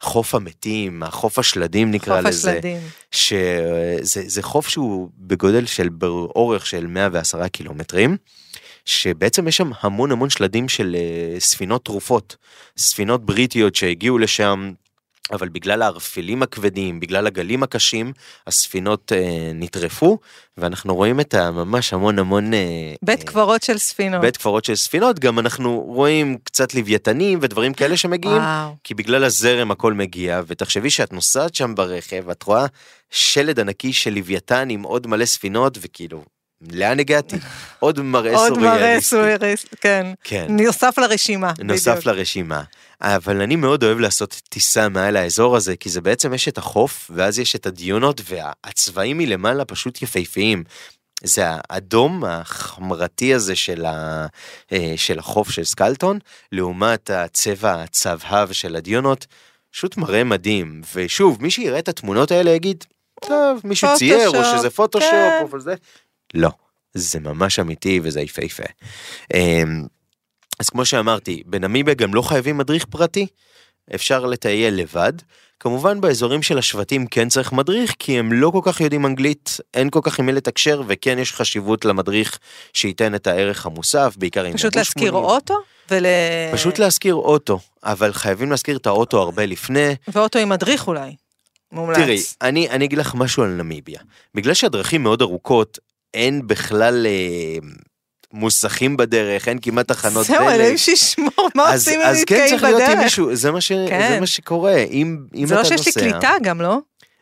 חוף המתים, החוף השלדים נקרא חוף לזה. השלדים. שזה זה חוף שהוא בגודל של באורך של 110 קילומטרים. שבעצם יש שם המון המון שלדים של אה, ספינות תרופות, ספינות בריטיות שהגיעו לשם, אבל בגלל הערפילים הכבדים, בגלל הגלים הקשים, הספינות אה, נטרפו, ואנחנו רואים את הממש המון המון... אה, בית אה, קברות של ספינות. בית קברות של ספינות, גם אנחנו רואים קצת לוויתנים ודברים כאלה שמגיעים, וואו. כי בגלל הזרם הכל מגיע, ותחשבי שאת נוסעת שם ברכב, את רואה שלד ענקי של לוויתן עם עוד מלא ספינות, וכאילו, לאן הגעתי? עוד מראה עוד מראה סוריאליסטי. סוריאליסטי, כן. כן. נוסף לרשימה. נוסף בדיוק. לרשימה. אבל אני מאוד אוהב לעשות טיסה מעל האזור הזה, כי זה בעצם יש את החוף, ואז יש את הדיונות, והצבעים מלמעלה פשוט יפהפיים. זה האדום החמרתי הזה של, ה, אה, של החוף של סקלטון, לעומת הצבע הצהבהב של הדיונות, פשוט מראה מדהים. ושוב, מי שיראה את התמונות האלה יגיד, טוב, מישהו צייר, או שזה פוטושופ, כן. או זה. לא, זה ממש אמיתי וזה יפהפה. אמ, אז כמו שאמרתי, בנמיביה גם לא חייבים מדריך פרטי, אפשר לטייל לבד. כמובן באזורים של השבטים כן צריך מדריך, כי הם לא כל כך יודעים אנגלית, אין כל כך עם מי לתקשר, וכן יש חשיבות למדריך שייתן את הערך המוסף, בעיקר עם פשוט להשכיר. אוטו? ול... פשוט להשכיר אוטו, אבל חייבים להשכיר את האוטו הרבה לפני. ואוטו עם מדריך אולי. מומלץ. תראי, אני, אני אגיד לך משהו על נמיביה. בגלל שהדרכים מאוד ארוכות, אין בכלל אה, מוסכים בדרך, אין כמעט תחנות זהו, דלק. אלוהים שישמור, מה אז, עושים אם אז כן נתקעים צריך להיות עם בדרך? מישהו, זה מה, ש... כן. זה מה שקורה, אם, אם זה אתה לא נוסע. שיש לי קליטה גם, לא?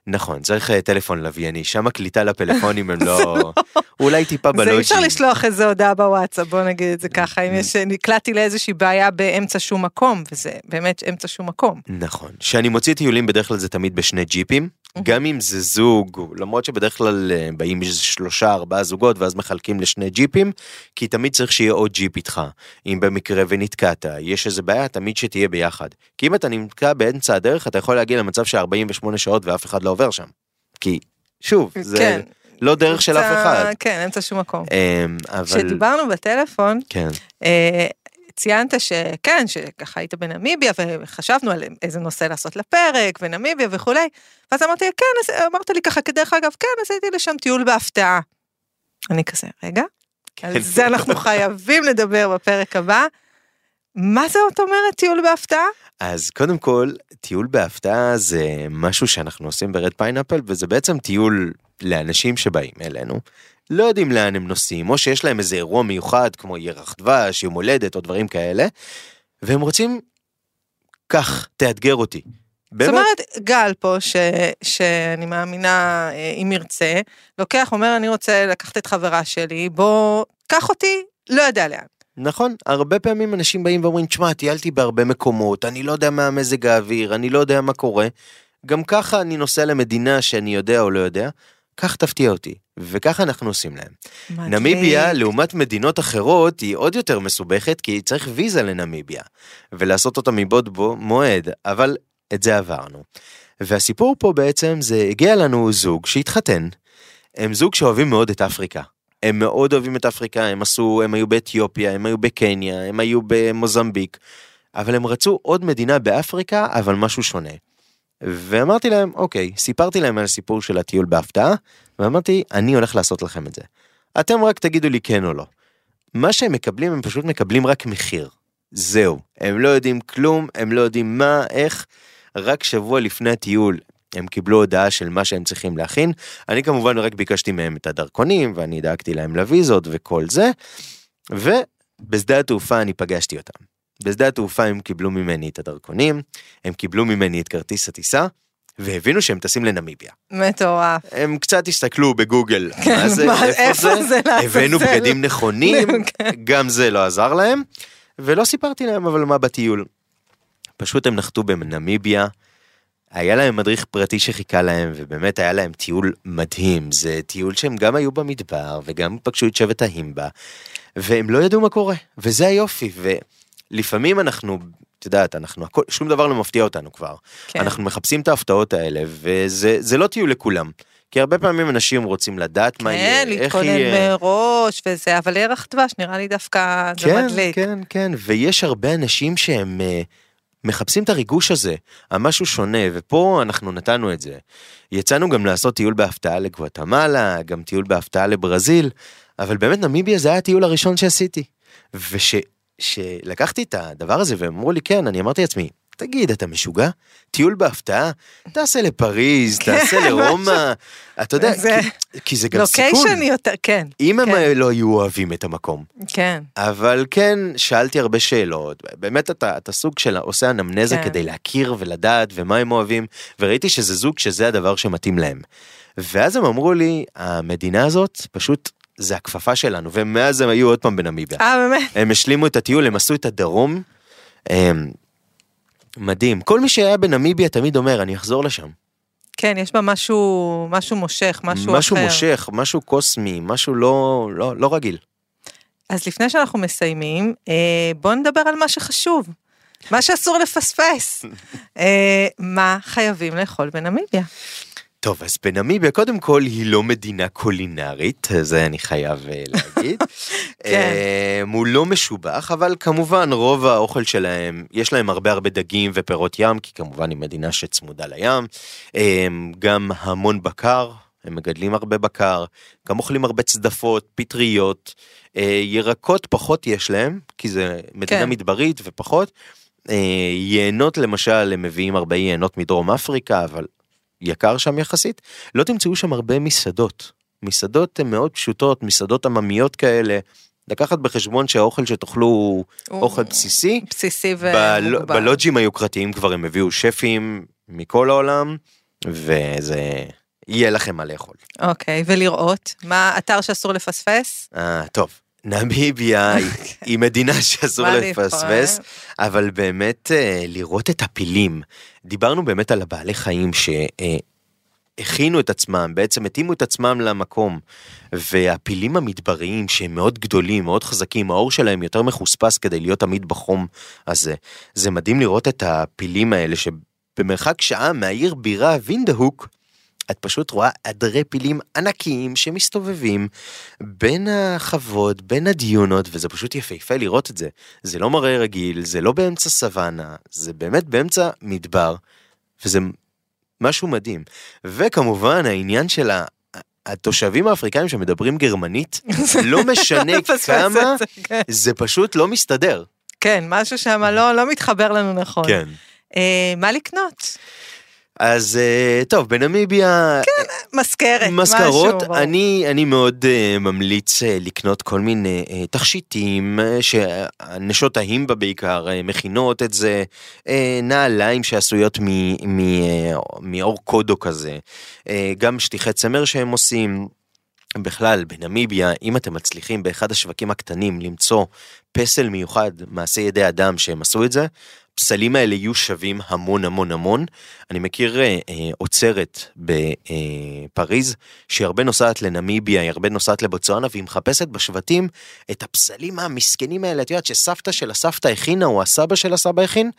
נכון, צריך אה, טלפון לווייני, שם הקליטה לפלאפונים הם לא... (laughs) אולי טיפה זה בלוג'ים. אי אפשר לשלוח איזה הודעה בוואטסאפ, בוא נגיד את זה ככה, אם יש, נקלעתי לאיזושהי בעיה באמצע שום מקום, וזה באמת אמצע שום מקום. נכון. כשאני מוציא טיולים בדרך כלל זה תמיד בשני ג'יפים, גם אם זה זוג, למרות שבדרך כלל אה, באים שלושה ארבעה זוגות ואז מחלקים לשני ג'יפים, כי תמיד צריך שיהיה עוד ג'יפ איתך. אם במקרה ונתקעת, יש איזה בעיה, תמיד שתהיה ביחד. כי אם אתה נתקע באמצע הדרך, אתה יכול להגיע למצב של 48 שעות ואף אחד לא עובר שם. כי, שוב, זה כן. לא דרך של אף אחד. כן, אמצע שום מקום. אמ, אבל... כשדיברנו בטלפון, כן. ציינת שכן, שככה היית בנמיביה, וחשבנו על איזה נושא לעשות לפרק, ונמיביה וכולי, ואז אמרתי, כן, אז אמרת לי ככה, כדרך אגב, כן, עשיתי לשם טיול בהפתעה. אני כזה, רגע, על כן. זה אנחנו חייבים לדבר בפרק הבא. מה זה זאת אומרת טיול בהפתעה? אז קודם כל, טיול בהפתעה זה משהו שאנחנו עושים ב Red Pineapple, וזה בעצם טיול לאנשים שבאים אלינו, לא יודעים לאן הם נוסעים, או שיש להם איזה אירוע מיוחד, כמו ירח דבש, יום הולדת, או דברים כאלה, והם רוצים, כך, תאתגר אותי. זאת באמת, אומרת, גל פה, ש, שאני מאמינה, אה, אם ירצה, לוקח, אומר, אני רוצה לקחת את חברה שלי, בוא, קח אותי, לא יודע לאן. נכון, הרבה פעמים אנשים באים ואומרים, תשמע, טיילתי בהרבה מקומות, אני לא יודע מה מזג האוויר, אני לא יודע מה קורה. גם ככה אני נוסע למדינה שאני יודע או לא יודע, כך תפתיע אותי. וככה אנחנו עושים להם. מדליק. נמיביה, לעומת מדינות אחרות, היא עוד יותר מסובכת, כי צריך ויזה לנמיביה, ולעשות אותה מבעוד בו מועד, אבל את זה עברנו. והסיפור פה בעצם זה, הגיע לנו זוג שהתחתן, הם זוג שאוהבים מאוד את אפריקה. הם מאוד אוהבים את אפריקה, הם עשו, הם היו באתיופיה, הם היו בקניה, הם היו במוזמביק, אבל הם רצו עוד מדינה באפריקה, אבל משהו שונה. ואמרתי להם, אוקיי, סיפרתי להם על הסיפור של הטיול בהפתעה, ואמרתי, אני הולך לעשות לכם את זה. אתם רק תגידו לי כן או לא. מה שהם מקבלים, הם פשוט מקבלים רק מחיר. זהו. הם לא יודעים כלום, הם לא יודעים מה, איך. רק שבוע לפני הטיול הם קיבלו הודעה של מה שהם צריכים להכין. אני כמובן רק ביקשתי מהם את הדרכונים, ואני דאגתי להם לוויזות וכל זה. ובשדה התעופה אני פגשתי אותם. בשדה התעופה הם קיבלו ממני את הדרכונים, הם קיבלו ממני את כרטיס הטיסה, והבינו שהם טסים לנמיביה. מטורף. הם קצת הסתכלו בגוגל, מה זה, כן, מה- איפה זה, זה? הבאנו בגדים נכונים, (laughs) כן. גם זה לא עזר להם, ולא סיפרתי להם אבל מה בטיול. פשוט הם נחתו בנמיביה, היה להם מדריך פרטי שחיכה להם, ובאמת היה להם טיול מדהים, זה טיול שהם גם היו במדבר, וגם פגשו את שבט ההימבה, והם לא ידעו מה קורה, וזה היופי, ולפעמים אנחנו, את יודעת, אנחנו, הכל, שום דבר לא מפתיע אותנו כבר. כן. אנחנו מחפשים את ההפתעות האלה, וזה זה לא טיול לכולם. כי הרבה פעמים אנשים רוצים לדעת מה יהיה, כן, איך להתכונן יהיה. מראש וזה, אבל ירח דבש נראה לי דווקא זה כן, מדליק. כן, כן, ויש הרבה אנשים שהם אה, מחפשים את הריגוש הזה, המשהו שונה, ופה אנחנו נתנו את זה. יצאנו גם לעשות טיול בהפתעה לגואטמלה, גם טיול בהפתעה לברזיל, אבל באמת נמיביה זה היה הטיול הראשון שעשיתי. וכשלקחתי את הדבר הזה והם אמרו לי כן, אני אמרתי לעצמי, תגיד, אתה משוגע? טיול בהפתעה? תעשה לפריז, תעשה (laughs) כן, לרומא, אתה יודע, זה- כי, כי זה גם סיכון. לוקיישן יותר, כן. אם הם כן. לא היו אוהבים את המקום. כן. אבל כן, שאלתי הרבה שאלות, באמת אתה, אתה סוג של עושה אנמנזה כן. כדי להכיר ולדעת ומה הם אוהבים, וראיתי שזה זוג שזה הדבר שמתאים להם. ואז הם אמרו לי, המדינה הזאת פשוט זה הכפפה שלנו, ומאז הם היו עוד פעם בנמיביה. אה, באמת? הם השלימו את הטיול, הם עשו את הדרום. הם... מדהים. כל מי שהיה בנמיביה תמיד אומר, אני אחזור לשם. כן, יש בה משהו, משהו מושך, משהו, משהו אחר. מושך, משהו קוסמי, משהו לא, לא, לא רגיל. אז לפני שאנחנו מסיימים, אה, בואו נדבר על מה שחשוב, מה שאסור לפספס. (laughs) אה, מה חייבים לאכול בנמיביה? טוב, אז בנמיביה, קודם כל, היא לא מדינה קולינרית, זה אני חייב אה, להגיד. (laughs) כן. אה, הוא לא משובח, אבל כמובן, רוב האוכל שלהם, יש להם הרבה הרבה דגים ופירות ים, כי כמובן היא מדינה שצמודה לים. אה, גם המון בקר, הם מגדלים הרבה בקר, גם אוכלים הרבה צדפות, פטריות, ירקות פחות יש להם, כי זה מדינה כן. מדברית ופחות. יינות למשל, הם מביאים הרבה יינות מדרום אפריקה, אבל יקר שם יחסית. לא תמצאו שם הרבה מסעדות. מסעדות הן מאוד פשוטות, מסעדות עממיות כאלה. לקחת בחשבון שהאוכל שתאכלו הוא אוכל בסיסי. בסיסי בל- ומוגבל. בלוג'ים היוקרתיים כבר הם הביאו שפים מכל העולם, וזה יהיה לכם מה לאכול. אוקיי, ולראות, מה אתר שאסור לפספס? אה, טוב, נמיביה היא- (laughs) היא מדינה שאסור לפספס? אבל באמת אה, לראות את הפילים. דיברנו באמת על הבעלי חיים שהכינו את עצמם, בעצם התאימו את עצמם למקום. והפילים המדבריים שהם מאוד גדולים, מאוד חזקים, האור שלהם יותר מחוספס כדי להיות תמיד בחום הזה. זה מדהים לראות את הפילים האלה שבמרחק שעה מהעיר בירה וינדהוק, את פשוט רואה עדרי פילים ענקיים שמסתובבים בין החוות, בין הדיונות, וזה פשוט יפהפה לראות את זה. זה לא מראה רגיל, זה לא באמצע סוואנה, זה באמת באמצע מדבר, וזה משהו מדהים. וכמובן העניין של ה... התושבים האפריקאים שמדברים גרמנית, (laughs) לא משנה (laughs) כמה, כן. זה פשוט לא מסתדר. כן, משהו שם לא, לא מתחבר לנו נכון. כן. אה, מה לקנות? אז אה, טוב, בנמיביה מזכרת, מזכרות, משהו. אני, אני מאוד uh, ממליץ לקנות כל מיני תכשיטים שהנשות ההימבה בעיקר מכינות את זה, נעליים שעשויות מאור קודו כזה, גם שטיחי צמר שהם עושים. בכלל, בנמיביה, אם אתם מצליחים באחד השווקים הקטנים למצוא פסל מיוחד, מעשה ידי אדם שהם עשו את זה, הפסלים האלה יהיו שווים המון המון המון. אני מכיר אה, אה, אוצרת בפריז, שהיא הרבה נוסעת לנמיביה, היא הרבה נוסעת לבוצואנה, והיא מחפשת בשבטים את הפסלים המסכנים האלה, את יודעת שסבתא של הסבתא הכינה, או הסבא של הסבא הכין,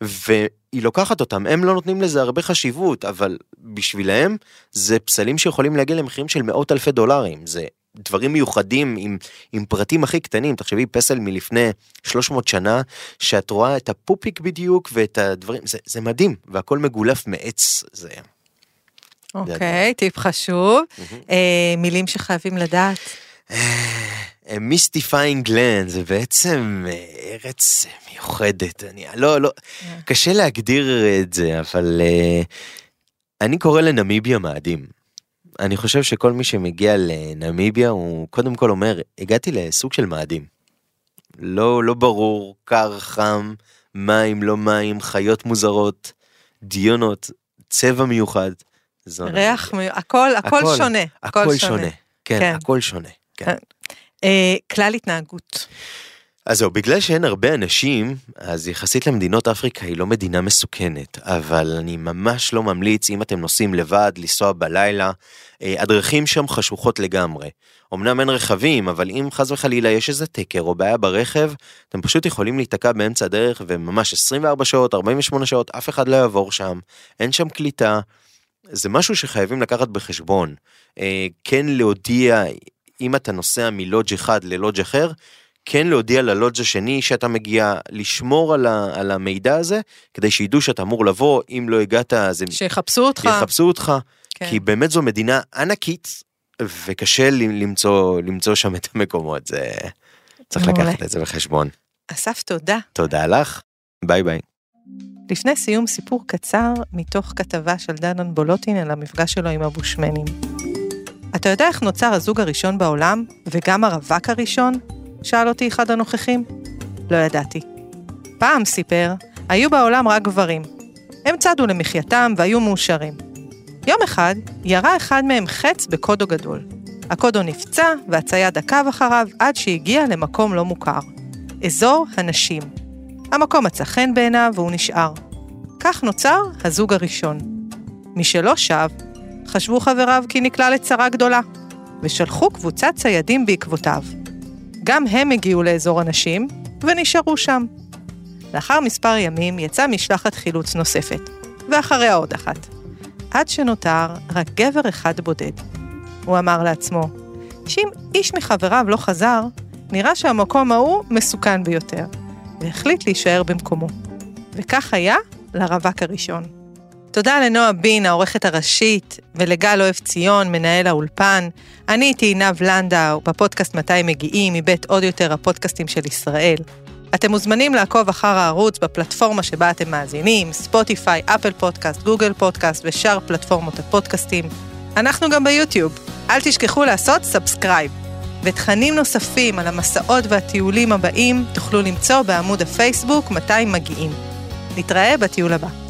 והיא לוקחת אותם, הם לא נותנים לזה הרבה חשיבות, אבל בשבילהם זה פסלים שיכולים להגיע למחירים של מאות אלפי דולרים, זה דברים מיוחדים עם, עם פרטים הכי קטנים, תחשבי פסל מלפני 300 שנה, שאת רואה את הפופיק בדיוק ואת הדברים, זה, זה מדהים, והכל מגולף מעץ, זה... אוקיי, טיפ חשוב. אה, מילים שחייבים לדעת. mystifying land זה בעצם אה, ארץ מיוחדת, אני לא, לא, קשה להגדיר את זה, אבל אה, אני קורא לנמיביה מאדים. אני חושב שכל מי שמגיע לנמיביה הוא קודם כל אומר, הגעתי לסוג של מאדים. לא, לא ברור, קר, חם, מים, לא מים, חיות מוזרות, דיונות, צבע מיוחד. ריח, מי- הכל, הכל הכל, שונה. הכל שונה. כן, כן. הכל שונה. כן. כן. אה, כלל התנהגות. אז זהו, בגלל שאין הרבה אנשים, אז יחסית למדינות אפריקה היא לא מדינה מסוכנת, אבל אני ממש לא ממליץ, אם אתם נוסעים לבד, לנסוע בלילה, אה, הדרכים שם חשוכות לגמרי. אמנם אין רכבים, אבל אם חס וחלילה יש איזה תקר או בעיה ברכב, אתם פשוט יכולים להיתקע באמצע הדרך, וממש 24 שעות, 48 שעות, אף אחד לא יעבור שם, אין שם קליטה. זה משהו שחייבים לקחת בחשבון. אה, כן להודיע, אם אתה נוסע מלודג' אחד ללודג' אחר, כן להודיע ללודג' השני שאתה מגיע, לשמור על, ה, על המידע הזה, כדי שידעו שאתה אמור לבוא, אם לא הגעת אז הם שיחפשו אותך. יחפשו אותך, כן. כי באמת זו מדינה ענקית, וקשה למצוא, למצוא שם את המקומות, זה... צריך מעולה. לקחת את זה בחשבון. אסף, תודה. תודה לך, ביי ביי. לפני סיום סיפור קצר מתוך כתבה של דנון בולוטין על המפגש שלו עם הבושמנים. אתה יודע איך נוצר הזוג הראשון בעולם, וגם הרווק הראשון? שאל אותי אחד הנוכחים. לא ידעתי. פעם, סיפר, היו בעולם רק גברים. הם צדו למחייתם והיו מאושרים. יום אחד, ירה אחד מהם חץ בקודו גדול. הקודו נפצע והצייד עקב אחריו עד שהגיע למקום לא מוכר. אזור הנשים. המקום מצא חן בעיניו והוא נשאר. כך נוצר הזוג הראשון. משלא שב, חשבו חבריו כי נקלע לצרה גדולה, ושלחו קבוצת ציידים בעקבותיו. גם הם הגיעו לאזור הנשים, ונשארו שם. לאחר מספר ימים יצאה משלחת חילוץ נוספת, ואחריה עוד אחת. עד שנותר רק גבר אחד בודד. הוא אמר לעצמו, שאם איש מחבריו לא חזר, נראה שהמקום ההוא מסוכן ביותר, והחליט להישאר במקומו. וכך היה לפרק הראשון. תודה לנועה בין, העורכת הראשית, ולגל אוהב ציון, מנהל האולפן. אני איתי עינב לנדאו, בפודקאסט מתי מגיעים, מבית עוד יותר הפודקאסטים של ישראל. אתם מוזמנים לעקוב אחר הערוץ בפלטפורמה שבה אתם מאזינים, ספוטיפיי, אפל פודקאסט, גוגל פודקאסט ושאר פלטפורמות הפודקאסטים. אנחנו גם ביוטיוב. אל תשכחו לעשות subscribe. ותכנים נוספים על המסעות והטיולים הבאים תוכלו למצוא בעמוד הפייסבוק מתי מגיעים. נתראה בטיול הבא.